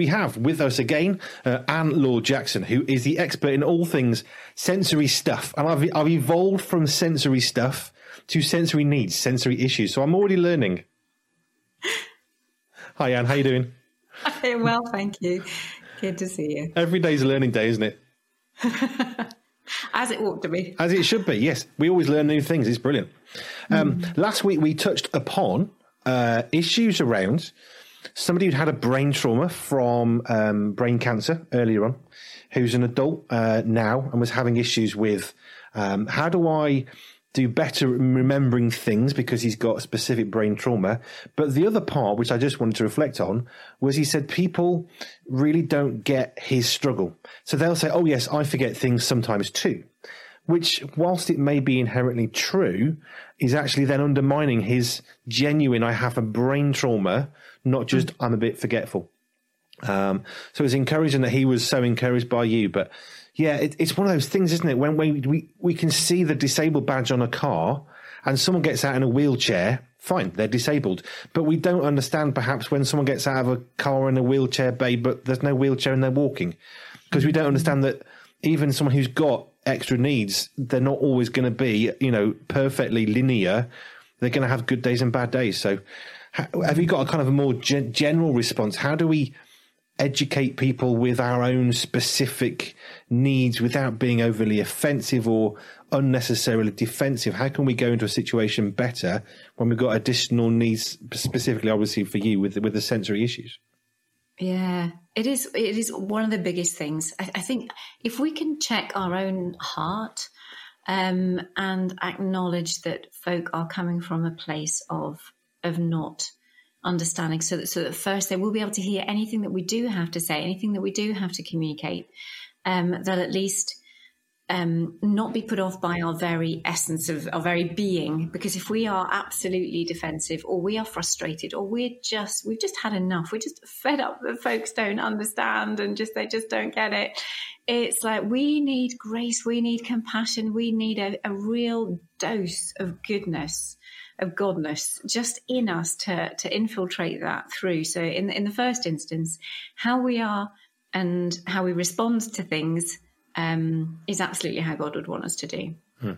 we have with us again uh, Anne Laure Jackson, who is the expert in all things sensory stuff. And I've, I've evolved from sensory stuff to sensory needs, sensory issues. So I'm already learning. Hi, Anne. How you doing? I'm well, thank you. Good to see you. Every day's a learning day, isn't it? As it ought to be. As it should be, yes. We always learn new things. It's brilliant. Um, mm. Last week we touched upon uh, issues around somebody who'd had a brain trauma from um, brain cancer earlier on, who's an adult uh, now and was having issues with um, how do I do better remembering things because he's got specific brain trauma. But the other part, which I just wanted to reflect on, was he said people really don't get his struggle. So they'll say, oh, yes, I forget things sometimes too. Which, whilst it may be inherently true, is actually then undermining his genuine, I have a brain trauma, not just mm. I'm a bit forgetful. Um, so it's encouraging that he was so encouraged by you. But yeah, it, it's one of those things, isn't it? When we, we, we can see the disabled badge on a car and someone gets out in a wheelchair, fine, they're disabled. But we don't understand perhaps when someone gets out of a car in a wheelchair bay, but there's no wheelchair and they're walking. Because we don't understand that even someone who's got extra needs, they're not always going to be, you know, perfectly linear. They're going to have good days and bad days. So, have you got a kind of a more gen- general response? How do we educate people with our own specific needs without being overly offensive or unnecessarily defensive? How can we go into a situation better when we've got additional needs, specifically, obviously, for you with with the sensory issues? Yeah, it is. It is one of the biggest things. I, I think if we can check our own heart um, and acknowledge that folk are coming from a place of of not understanding so that so that first they will be able to hear anything that we do have to say anything that we do have to communicate Um, they'll at least um, not be put off by our very essence of our very being because if we are absolutely defensive or we are frustrated or we're just we've just had enough we're just fed up that folks don't understand and just they just don't get it it's like we need grace we need compassion we need a, a real dose of goodness of godness just in us to to infiltrate that through. So in in the first instance, how we are and how we respond to things um, is absolutely how God would want us to do. Hmm.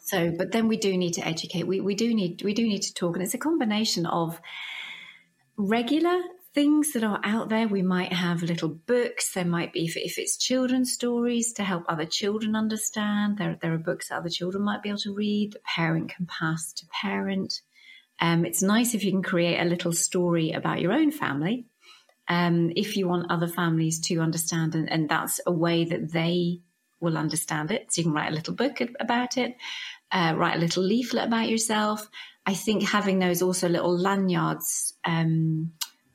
So, but then we do need to educate. We we do need we do need to talk, and it's a combination of regular things that are out there. We might have little books. There might be, if, if, it's children's stories to help other children understand. There, there are books that other children might be able to read that parent can pass to parent. Um, it's nice if you can create a little story about your own family. Um, if you want other families to understand, and, and, that's a way that they will understand it. So you can write a little book about it, uh, write a little leaflet about yourself. I think having those also little lanyards um,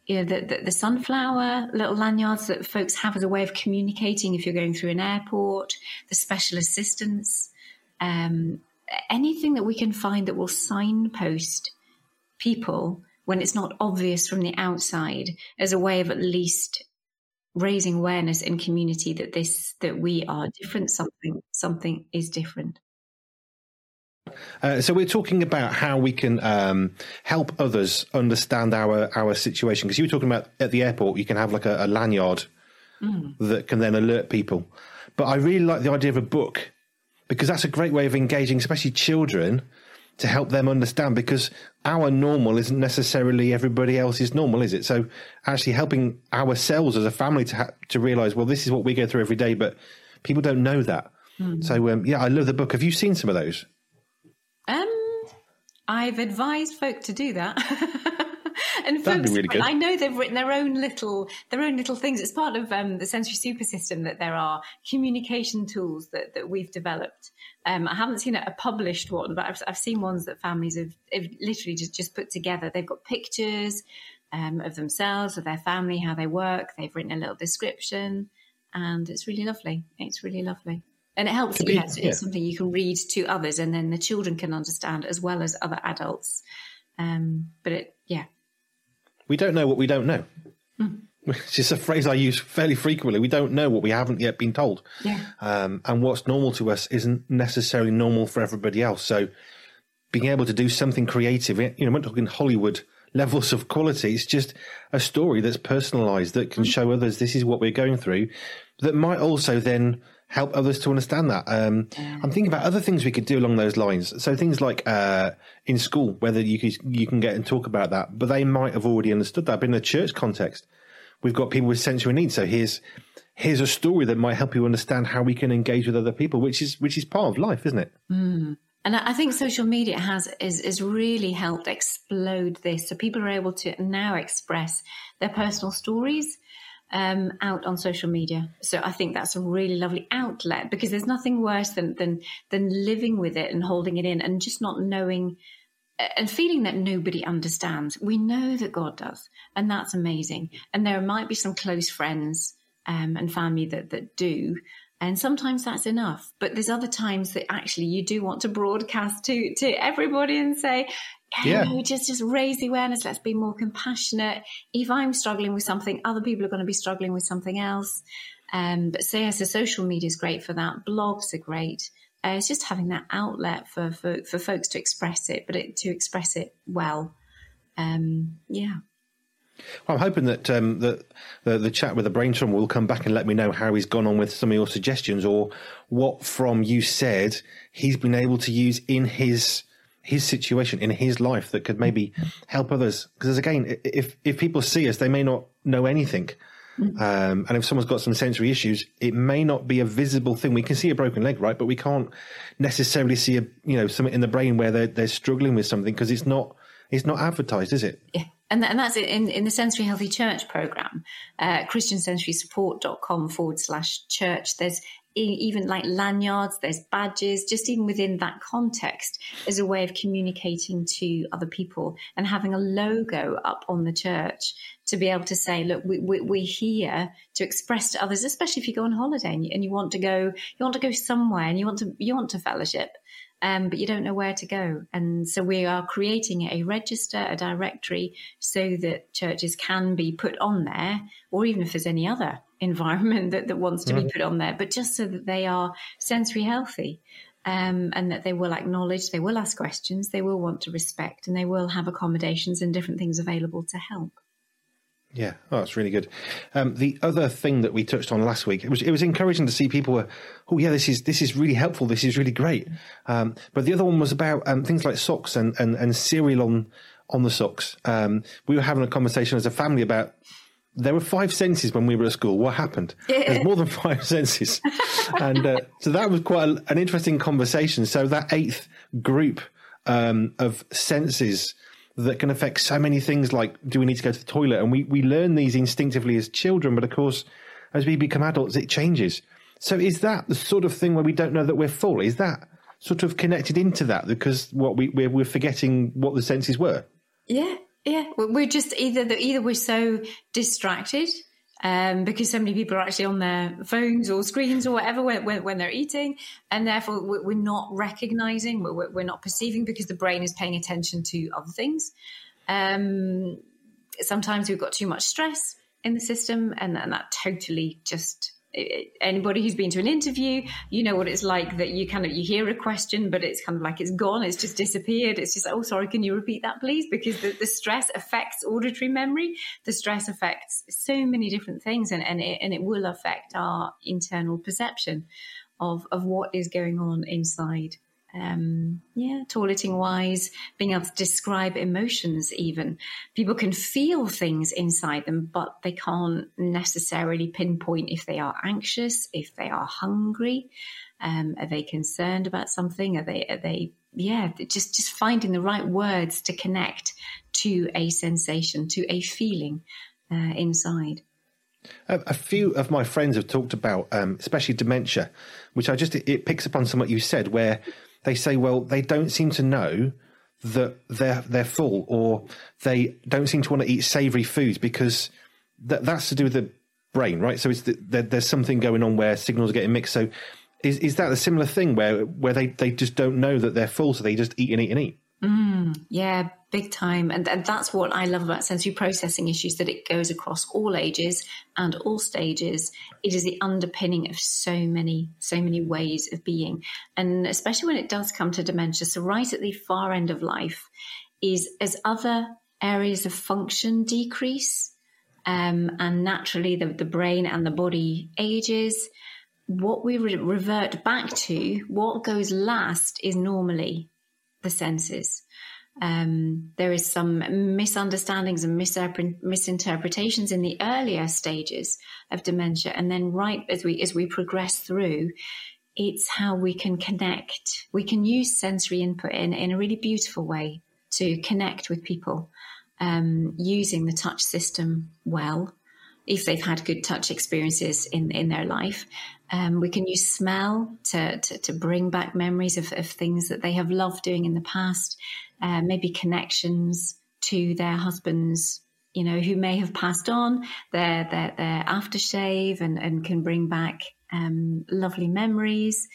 you know, the, the, the, sunflower little lanyards that folks have as a way of communicating if you're going through an airport, the special assistance, um, anything that we can find that will signpost people when it's not obvious from the outside as a way of at least raising awareness in community that this that we are different something something is different uh, so we're talking about how we can um, help others understand our our situation because you were talking about at the airport you can have like a, a lanyard mm. that can then alert people. But I really like the idea of a book because that's a great way of engaging, especially children, to help them understand because our normal isn't necessarily everybody else's normal, is it? So actually helping ourselves as a family to ha- to realize, well, this is what we go through every day, but people don't know that. Mm. So um, yeah, I love the book. Have you seen some of those? Um, I've advised folk to do that. and That'd folks, really I know they've written their own little their own little things. It's part of um, the sensory super system that there are communication tools that, that we've developed. Um, I haven't seen a, a published one, but I've, I've, seen ones that families have, have, literally just, just put together. They've got pictures um, of themselves, of their family, how they work. They've written a little description, and it's really lovely. It's really lovely and it helps. Be, yes, yeah. it's something you can read to others, and then the children can understand as well as other adults. Um, but it, we don't know what we don't know. Mm. It's just a phrase I use fairly frequently. We don't know what we haven't yet been told. Yeah. Um, and what's normal to us isn't necessarily normal for everybody else. So being able to do something creative, you know, we're not talking Hollywood levels of quality. It's just a story that's personalized that can show others this is what we're going through that might also then help others to understand that. Um. I'm thinking about other things we could do along those lines. So things like uh, in school, whether you can, you can get and talk about that, but they might have already understood that. But in the church context, we've got people with sensory needs. So here's here's a story that might help you understand how we can engage with other people, which is which is part of life, isn't it? Mm. And I think social media has is, is really helped explode this. So people are able to now express their personal stories um, out on social media. So I think that's a really lovely outlet because there's nothing worse than than than living with it and holding it in and just not knowing and feeling that nobody understands. We know that God does, and that's amazing. And there might be some close friends um, and family that that do. And sometimes that's enough, but there's other times that actually you do want to broadcast to to everybody and say, yeah. Know, just just raise the awareness. Let's be more compassionate. If I'm struggling with something, other people are going to be struggling with something else. Um, but so yes, the social media is great for that. Blogs are great. Uh, it's just having that outlet for, for, for folks to express it, but it, to express it well. Um, yeah. Well, I'm hoping that um, that the, the chat with the brainstorm will come back and let me know how he's gone on with some of your suggestions, or what from you said he's been able to use in his his situation in his life that could maybe help others. Because again, if if people see us, they may not know anything. Um, and if someone's got some sensory issues, it may not be a visible thing. We can see a broken leg, right? But we can't necessarily see a you know something in the brain where they're they're struggling with something because it's not it's not advertised, is it? Yeah. And, and that's it in, in the Sensory Healthy Church program, uh, christiansensorysupport.com forward slash church. There's even like lanyards, there's badges, just even within that context as a way of communicating to other people and having a logo up on the church to be able to say, look, we, we, we're here to express to others, especially if you go on holiday and you, and you want to go, you want to go somewhere and you want to, you want to fellowship. Um, but you don't know where to go. And so we are creating a register, a directory, so that churches can be put on there, or even if there's any other environment that, that wants to be put on there, but just so that they are sensory healthy. Um, and that they will acknowledge, they will ask questions, they will want to respect, and they will have accommodations and different things available to help. Yeah, oh, that's really good. Um, the other thing that we touched on last week, it was it was encouraging to see people were, oh yeah, this is this is really helpful, this is really great. Um, but the other one was about um, things like socks and, and, and cereal on on the socks. Um, we were having a conversation as a family about there were five senses when we were at school. What happened? There's more than five senses, and uh, so that was quite a, an interesting conversation. So that eighth group um, of senses that can affect so many things, like do we need to go to the toilet? And we we learn these instinctively as children, but of course, as we become adults, it changes. So is that the sort of thing where we don't know that we're full? Is that sort of connected into that because what we we're, we're forgetting what the senses were? Yeah, yeah, we're just either the, either we're so distracted um, because so many people are actually on their phones or screens or whatever when, when, when they're eating, and therefore we're not recognizing, we're, we're, not perceiving because the brain is paying attention to other things. Um, sometimes we've got too much stress in the system, and, and that totally just anybody who's been to an interview, you know what it's like that you kind of you hear a question, but it's kind of like it's gone, it's just disappeared. It's just oh sorry, can you repeat that please? Because the, the stress affects auditory memory. The stress affects so many different things, and and it, and it will affect our internal perception of of what is going on inside um, yeah, toileting wise, being able to describe emotions, even. People can feel things inside them, but they can't necessarily pinpoint if they are anxious, if they are hungry. Um, are they concerned about something? Are they, are they, yeah, just, just finding the right words to connect to a sensation, to a feeling uh, inside. A, few of my friends have talked about, um, especially dementia, which I just it, picks up on some what you said, where they say, well, they don't seem to know that they're they're full, or they don't seem to want to eat savoury foods because that, that's to do with the brain, right? So it's the, there's something going on where signals are getting mixed. So is is that a similar thing where where they, they just don't know that they're full, so they just eat and eat and eat? Mm, yeah, big time. And, and that's what I love about sensory processing issues that it goes across all ages and all stages. It is the underpinning of so many, so many ways of being. And especially when it does come to dementia. So right at the far end of life is as other areas of function decrease, um, and naturally the, the brain and the body ages, what we re- revert back to, what goes last is normally the senses. Um, there is some misunderstandings and misinterpretations in the earlier stages of dementia, and then right as we as we progress through, it's how we can connect. We can use sensory input in in a really beautiful way to connect with people um, using the touch system well. If they've had good touch experiences in, in their life, um, we can use smell to, to, to bring back memories of, of, things that they have loved doing in the past, uh, maybe connections to their husbands, you know, who may have passed on, their, their, their aftershave and, and can bring back um, lovely memories.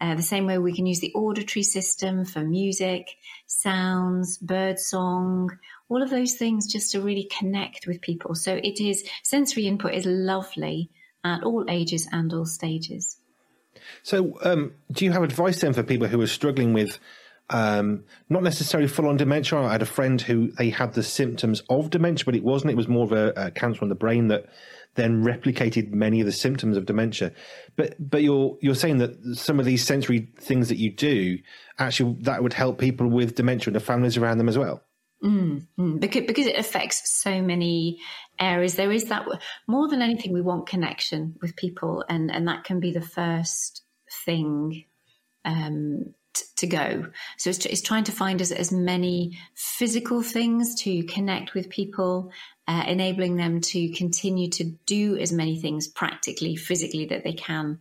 Uh, the same way we can use the auditory system for music, sounds, bird song, all of those things just to really connect with people. So it is sensory input is lovely at all ages and all stages. So, um, do you have advice then for people who are struggling with um, not necessarily full on dementia? I had a friend who they had the symptoms of dementia, but it wasn't. It was more of a, a cancer on the brain that then replicated many of the symptoms of dementia. But but you're you're saying that some of these sensory things that you do actually that would help people with dementia and the families around them as well. Mm, mm, because because it affects so many areas. There is that more than anything, we want connection with people, and and that can be the first thing um, to go. So it's, it's trying to find as, as many physical things to connect with people, uh, enabling them to continue to do as many things practically, physically that they can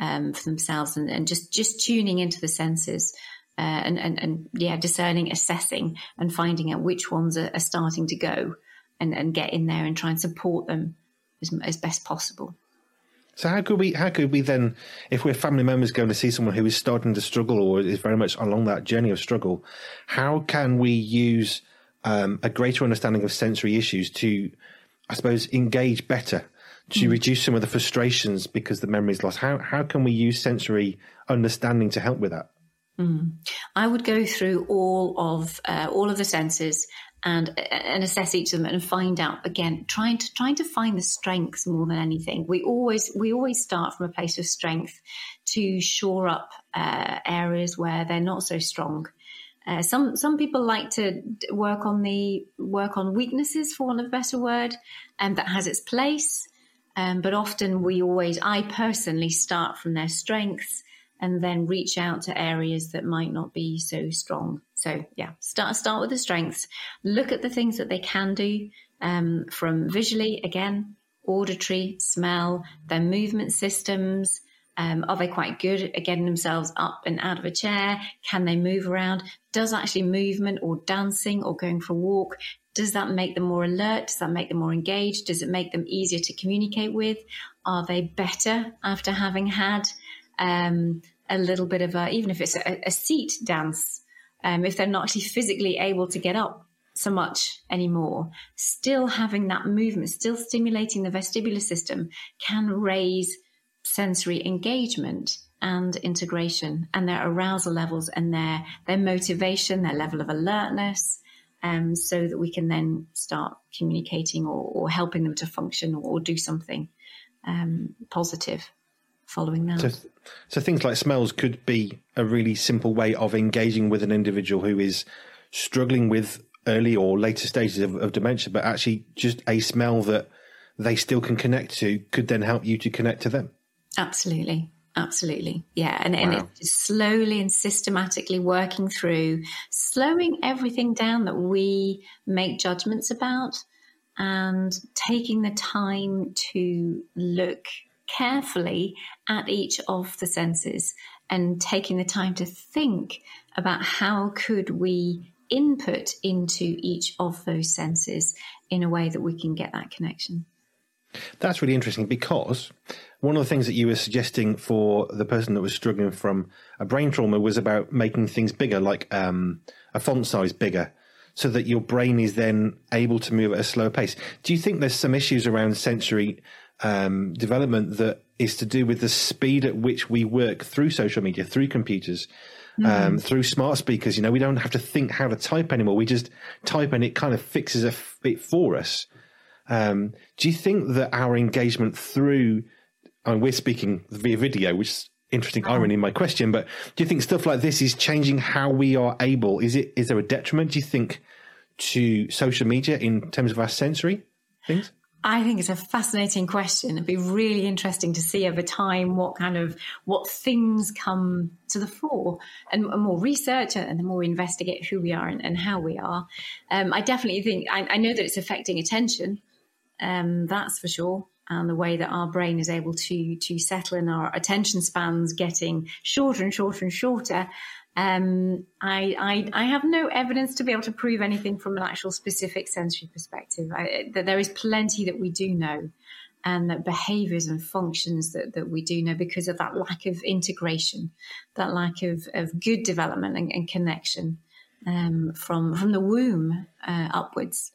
um, for themselves, and, and just just tuning into the senses uh, and, and, and yeah, discerning, assessing, and finding out which ones are, are, starting to go, and, and get in there and try and support them as, as best possible. So how could we how could we then, if we're family members going to see someone who is starting to struggle or is very much along that journey of struggle, how can we use um, a greater understanding of sensory issues to, I suppose, engage better to mm. reduce some of the frustrations because the memory is lost? How how can we use sensory understanding to help with that? Mm. I would go through all of uh, all of the senses and and assess each of them and find out again trying to trying to find the strengths more than anything. We always we always start from a place of strength to shore up uh, areas where they're not so strong. Uh, some some people like to work on the work on weaknesses for want of a better word and that has its place. Um, but often we always i personally start from their strengths and then reach out to areas that might not be so strong. So yeah, start start with the strengths. Look at the things that they can do um, from visually again, auditory, smell, their movement systems. Um, are they quite good at getting themselves up and out of a chair? Can they move around? Does actually movement or dancing or going for a walk does that make them more alert? Does that make them more engaged? Does it make them easier to communicate with? Are they better after having had um, a little bit of a, even if it's a, a seat dance, um, if they're not actually physically able to get up so much anymore, still having that movement, still stimulating the vestibular system can raise sensory engagement and integration and their arousal levels and their, their motivation, their level of alertness. Um, so that we can then start communicating or, or helping them to function or, or do something um, positive following that. So, so things like smells could be a really simple way of engaging with an individual who is struggling with early or later stages of, of dementia, but actually just a smell that they still can connect to could then help you to connect to them. Absolutely. Absolutely. Yeah. And, wow. and it's slowly and systematically working through, slowing everything down that we make judgments about and taking the time to look carefully at each of the senses and taking the time to think about how could we input into each of those senses in a way that we can get that connection. That's really interesting because one of the things that you were suggesting for the person that was struggling from a brain trauma was about making things bigger, like um, a font size bigger, so that your brain is then able to move at a slower pace. Do you think there's some issues around sensory um, development that is to do with the speed at which we work through social media, through computers. um, mm. through smart speakers. You know, we don't have to think how to type anymore. We just type and it kind of fixes it for us. Um, do you think that our engagement through, I mean, we're speaking via video, which is interesting uh-huh. irony in my question, but do you think stuff like this is changing how we are able? Is it is there a detriment? Do you think to social media in terms of our sensory things? I think it's a fascinating question. It'd be really interesting to see over time what kind of what things come to the fore, and, more research, and the more we investigate who we are and, and how we are. Um, I definitely think I, I, know that it's affecting attention. Um, that's for sure, and the way that our brain is able to to settle in our attention spans getting shorter and shorter and shorter. Um, I, I, I, have no evidence to be able to prove anything from an actual specific sensory perspective. I, that there is plenty that we do know, and that behaviours and functions that, that we do know because of that lack of integration, that lack of, of good development and, and connection um, from from the womb uh, upwards.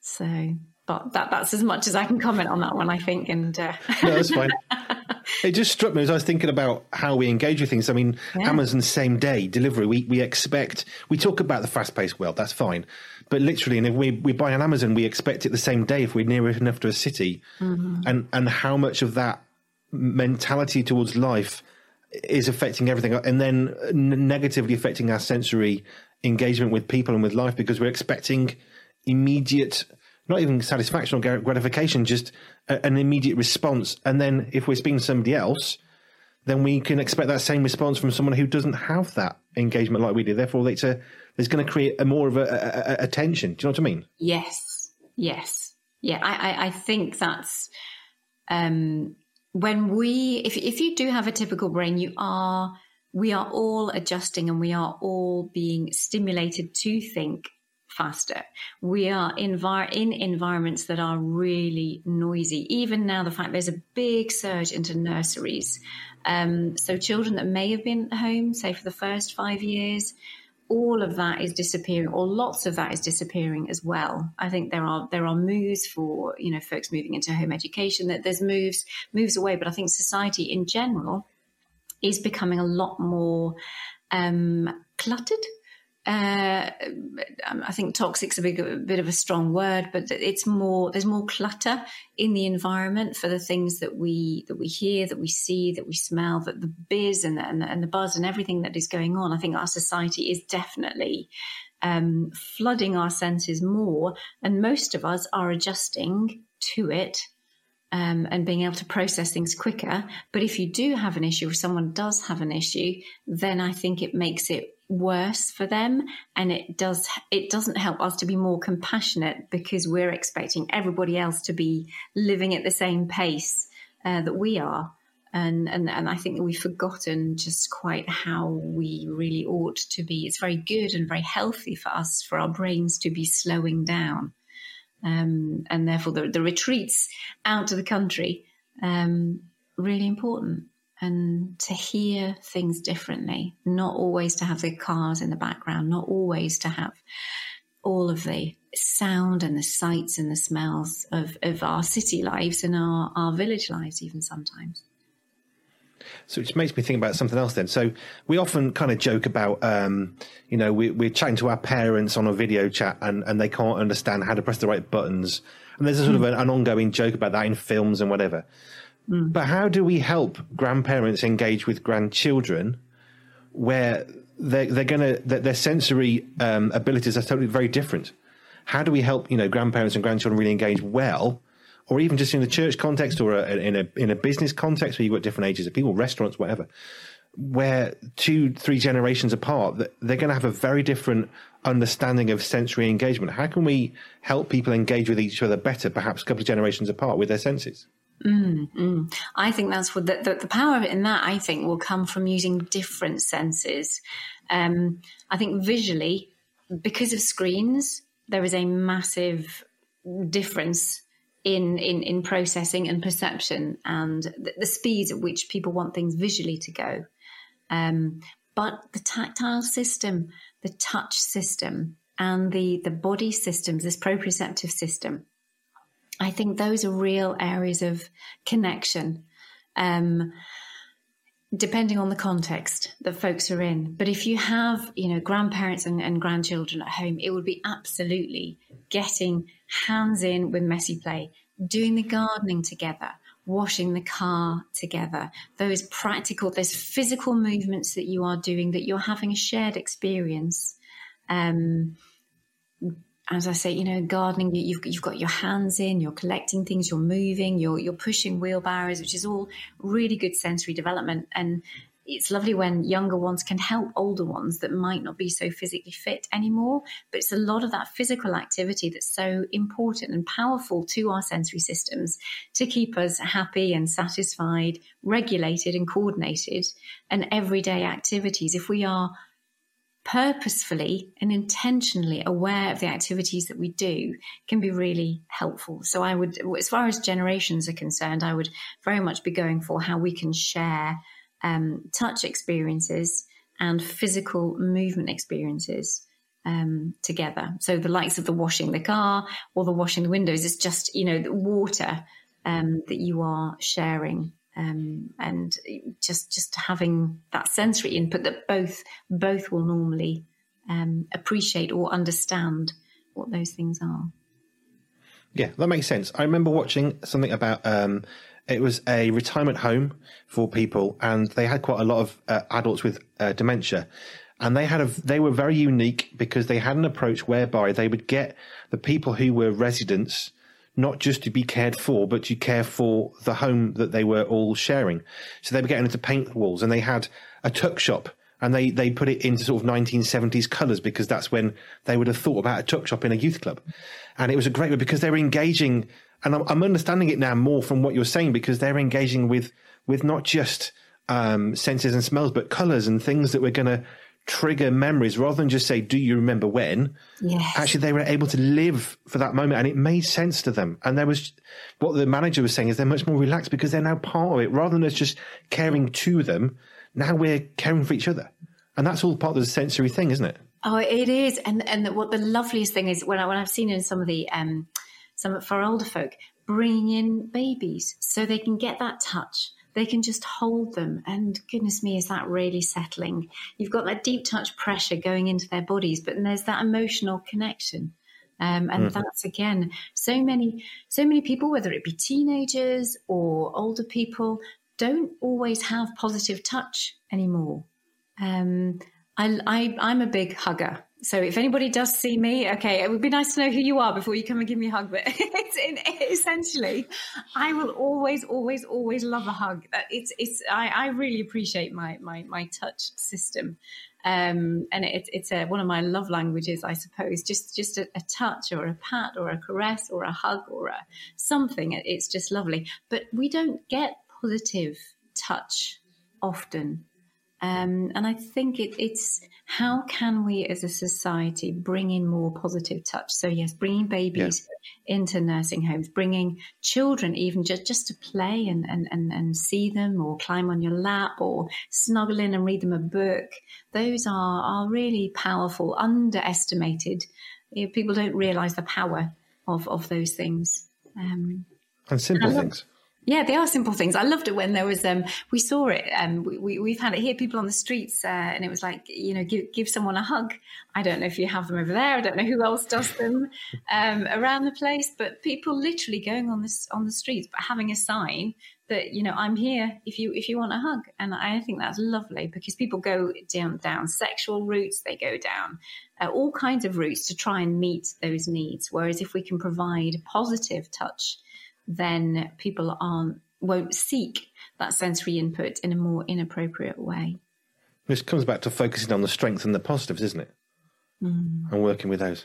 So, but that that's as much as I can comment on that one, I think. And uh... no, that's fine. it just struck me as I was thinking about how we engage with things. I mean, yeah. Amazon same day delivery, we, we expect, we talk about the fast paced world, that's fine. But literally, and if we, we buy on Amazon, we expect it the same day if we're near enough to a city. Mm-hmm. And, and how much of that mentality towards life is affecting everything and then negatively affecting our sensory engagement with people and with life because we're expecting immediate not even satisfaction or gratification, just a, an immediate response. And then if we're speaking to somebody else, then we can expect that same response from someone who doesn't have that engagement like we do. Therefore, it's a, there's going to create a more of a, a, a, tension. Do you know what I mean? Yes. Yes. Yeah. I, I, I think that's um, when we, if, if you do have a typical brain, you are, we are all adjusting and we are all being stimulated to think faster. We are in environments that are really noisy. Even now, the fact there's a big surge into nurseries. Um, so children that may have been at home, say for the first five years, all of that is disappearing, or lots of that is disappearing as well. I think there are there are moves for you know folks moving into home education. That there's moves moves away, but I think society in general is becoming a lot more um, cluttered uh, I think toxic's a, big, a bit of a strong word, but it's more. There's more clutter in the environment for the things that we that we hear, that we see, that we smell, that the biz and the, and the, and the buzz and everything that is going on. I think our society is definitely um, flooding our senses more, and most of us are adjusting to it um, and being able to process things quicker. But if you do have an issue, if someone does have an issue, then I think it makes it worse for them. And it does it doesn't help us to be more compassionate because we're expecting everybody else to be living at the same pace uh, that we are. And, and and I think that we've forgotten just quite how we really ought to be. It's very good and very healthy for us for our brains to be slowing down. Um, and therefore the, the retreats out to the country um, really important and to hear things differently, not always to have the cars in the background, not always to have all of the sound and the sights and the smells of, of our city lives and our, our village lives, even sometimes. So it makes me think about something else then. So we often kind of joke about, um, you know, we, we're chatting to our parents on a video chat and, and they can't understand how to press the right buttons. And there's a sort mm. of an, an, ongoing joke about that in films and whatever. Mm. But how do we help grandparents engage with grandchildren where they're, they're going to, their sensory um, abilities are totally very different? How do we help, you know, grandparents and grandchildren really engage well? Or even just in a church context or a, in a in a business context where you've got different ages of people, restaurants, whatever, where two, three generations apart, they're going to have a very different understanding of sensory engagement. How can we help people engage with each other better, perhaps a couple of generations apart with their senses? Mm, mm. I think that's what the, the, the, power of it in that I think will come from using different senses. Um, I think visually, because of screens, there is a massive difference in in, in processing and perception and the, the speed at which people want things visually to go. Um, but the tactile system, the touch system, and the the body systems, this proprioceptive system, I think those are real areas of connection. Um, depending on the context that folks are in. But if you have, you know, grandparents and, and grandchildren at home, it would be absolutely getting hands in with messy play, doing the gardening together, washing the car together, those practical, those physical movements that you are doing, that you're having a shared experience. Um, as I say, you know, gardening, you've, you've got your hands in, you're collecting things, you're moving, you're, you're pushing wheelbarrows, which is all really good sensory development. And it's lovely when younger ones can help older ones that might not be so physically fit anymore. But it's a lot of that physical activity that's so important and powerful to our sensory systems to keep us happy and satisfied, regulated and coordinated, and everyday activities. If we are purposefully and intentionally aware of the activities that we do can be really helpful. So I would, as far as generations are concerned, I would very much be going for how we can share um, touch experiences and physical movement experiences um, together. So the likes of the washing the car or the washing the windows is just, you know, the water um, that you are sharing um, and just just having that sensory input that both both will normally um, appreciate or understand what those things are. Yeah, that makes sense. I remember watching something about um, it was a retirement home for people, and they had quite a lot of uh, adults with uh, dementia. And they had a, they were very unique because they had an approach whereby they would get the people who were residents not just to be cared for, but to care for the home that they were all sharing. So they were getting into paint walls and they had a tuck shop and they, they put it into sort of 1970s colours because that's when they would have thought about a tuck shop in a youth club. And it was a great way because they were engaging, and I'm, I'm understanding it now more from what you're saying because they're engaging with, with not just um, senses and smells, but colours and things that we're going to trigger memories rather than just say, Do you remember when? Yes. Actually, they were able to live for that moment and it made sense to them. And there was what the manager was saying is they're much more relaxed because they're now part of it rather than us just caring to them. Now we're caring for each other. And that's all part of the sensory thing, isn't it? Oh, it is. And and what the loveliest thing is when I when I've seen in some of the um some for older folk bringing in babies so they can get that touch they can just hold them. And goodness me, is that really settling? You've got that deep touch pressure going into their bodies, but there's that emotional connection. Um, and mm-hmm. that's again so many so many people whether it be teenagers or older people don't always have positive touch anymore um, I, I i'm a big hugger so if anybody does see me, okay, it would be nice to know who you are before you come and give me a hug. But it's in, essentially, I will always, always, always love a hug. It's, it's, I, I really appreciate my, my, my touch system. Um, and it, it's a, one of my love languages, I suppose. Just, just a, a, touch or a pat or a caress or a hug or a something. It's just lovely. But we don't get positive touch often um, and I think it, it's how can we as a society bring in more positive touch? So yes, bringing babies yeah. into nursing homes, bringing children even just, just to play and, and, and, and see them or climb on your lap or snuggle in and read them a book. Those are, are really powerful, underestimated. You know, people don't realize the power of, of those things. Um, and simple and things. Yeah, they are simple things. I loved it when there was um we saw it um we, we have had it here people on the streets uh, and it was like you know give give someone a hug. I don't know if you have them over there. I don't know who else does them um, around the place, but people literally going on this on the streets but having a sign that you know I'm here if you if you want a hug and I think that's lovely because people go down down sexual routes they go down uh, all kinds of routes to try and meet those needs whereas if we can provide a positive touch then people aren't won't seek that sensory input in a more inappropriate way. This comes back to focusing on the strengths and the positives, isn't it? Mm. And working with those.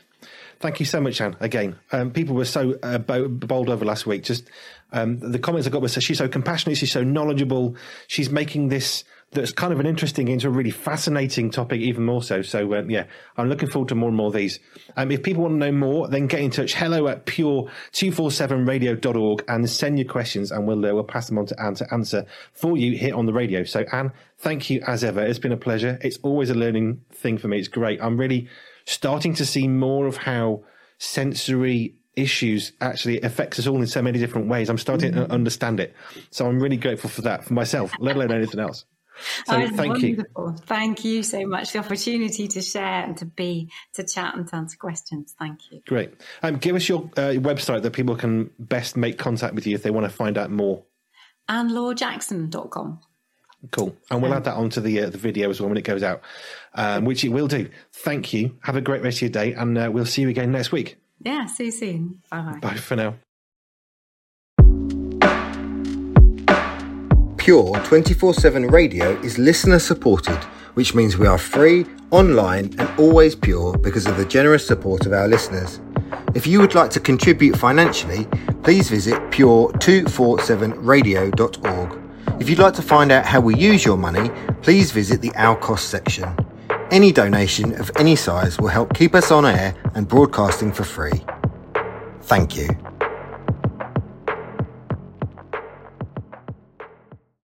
Thank you so much, Anne. Again, um, people were so uh, bowled over last week. Just um, the comments I got were so she's so compassionate, she's so knowledgeable, she's making this that's kind of an interesting into a really fascinating topic, even more so. So, um, yeah, I'm looking forward to more and more of these. Um, if people want to know more, then get in touch. Hello at pure247radio.org and send your questions and we'll, uh, we'll pass them on to Anne to answer for you here on the radio. So, Anne, thank you as ever. It's been a pleasure. It's always a learning thing for me. It's great. I'm really starting to see more of how sensory issues actually affects us all in so many different ways. I'm starting mm-hmm. to understand it. So I'm really grateful for that for myself, let alone anything else. So thank wonderful. you. Thank you so much for the opportunity to share and to be to chat and to answer questions. Thank you. Great. Um, give us your uh, website that people can best make contact with you if they want to find out more. AnneLaureJackson.com. Cool. And we'll um, add that onto the uh, the video as well when it goes out, um, which it will do. Thank you. Have a great rest of your day, and uh, we'll see you again next week. Yeah, see you soon. Bye bye. Bye for now. Pure 24 7 radio is listener supported, which means we are free, online, and always pure because of the generous support of our listeners. If you would like to contribute financially, please visit pure247radio.org. If you'd like to find out how we use your money, please visit the Our Cost section. Any donation of any size will help keep us on air and broadcasting for free. Thank you.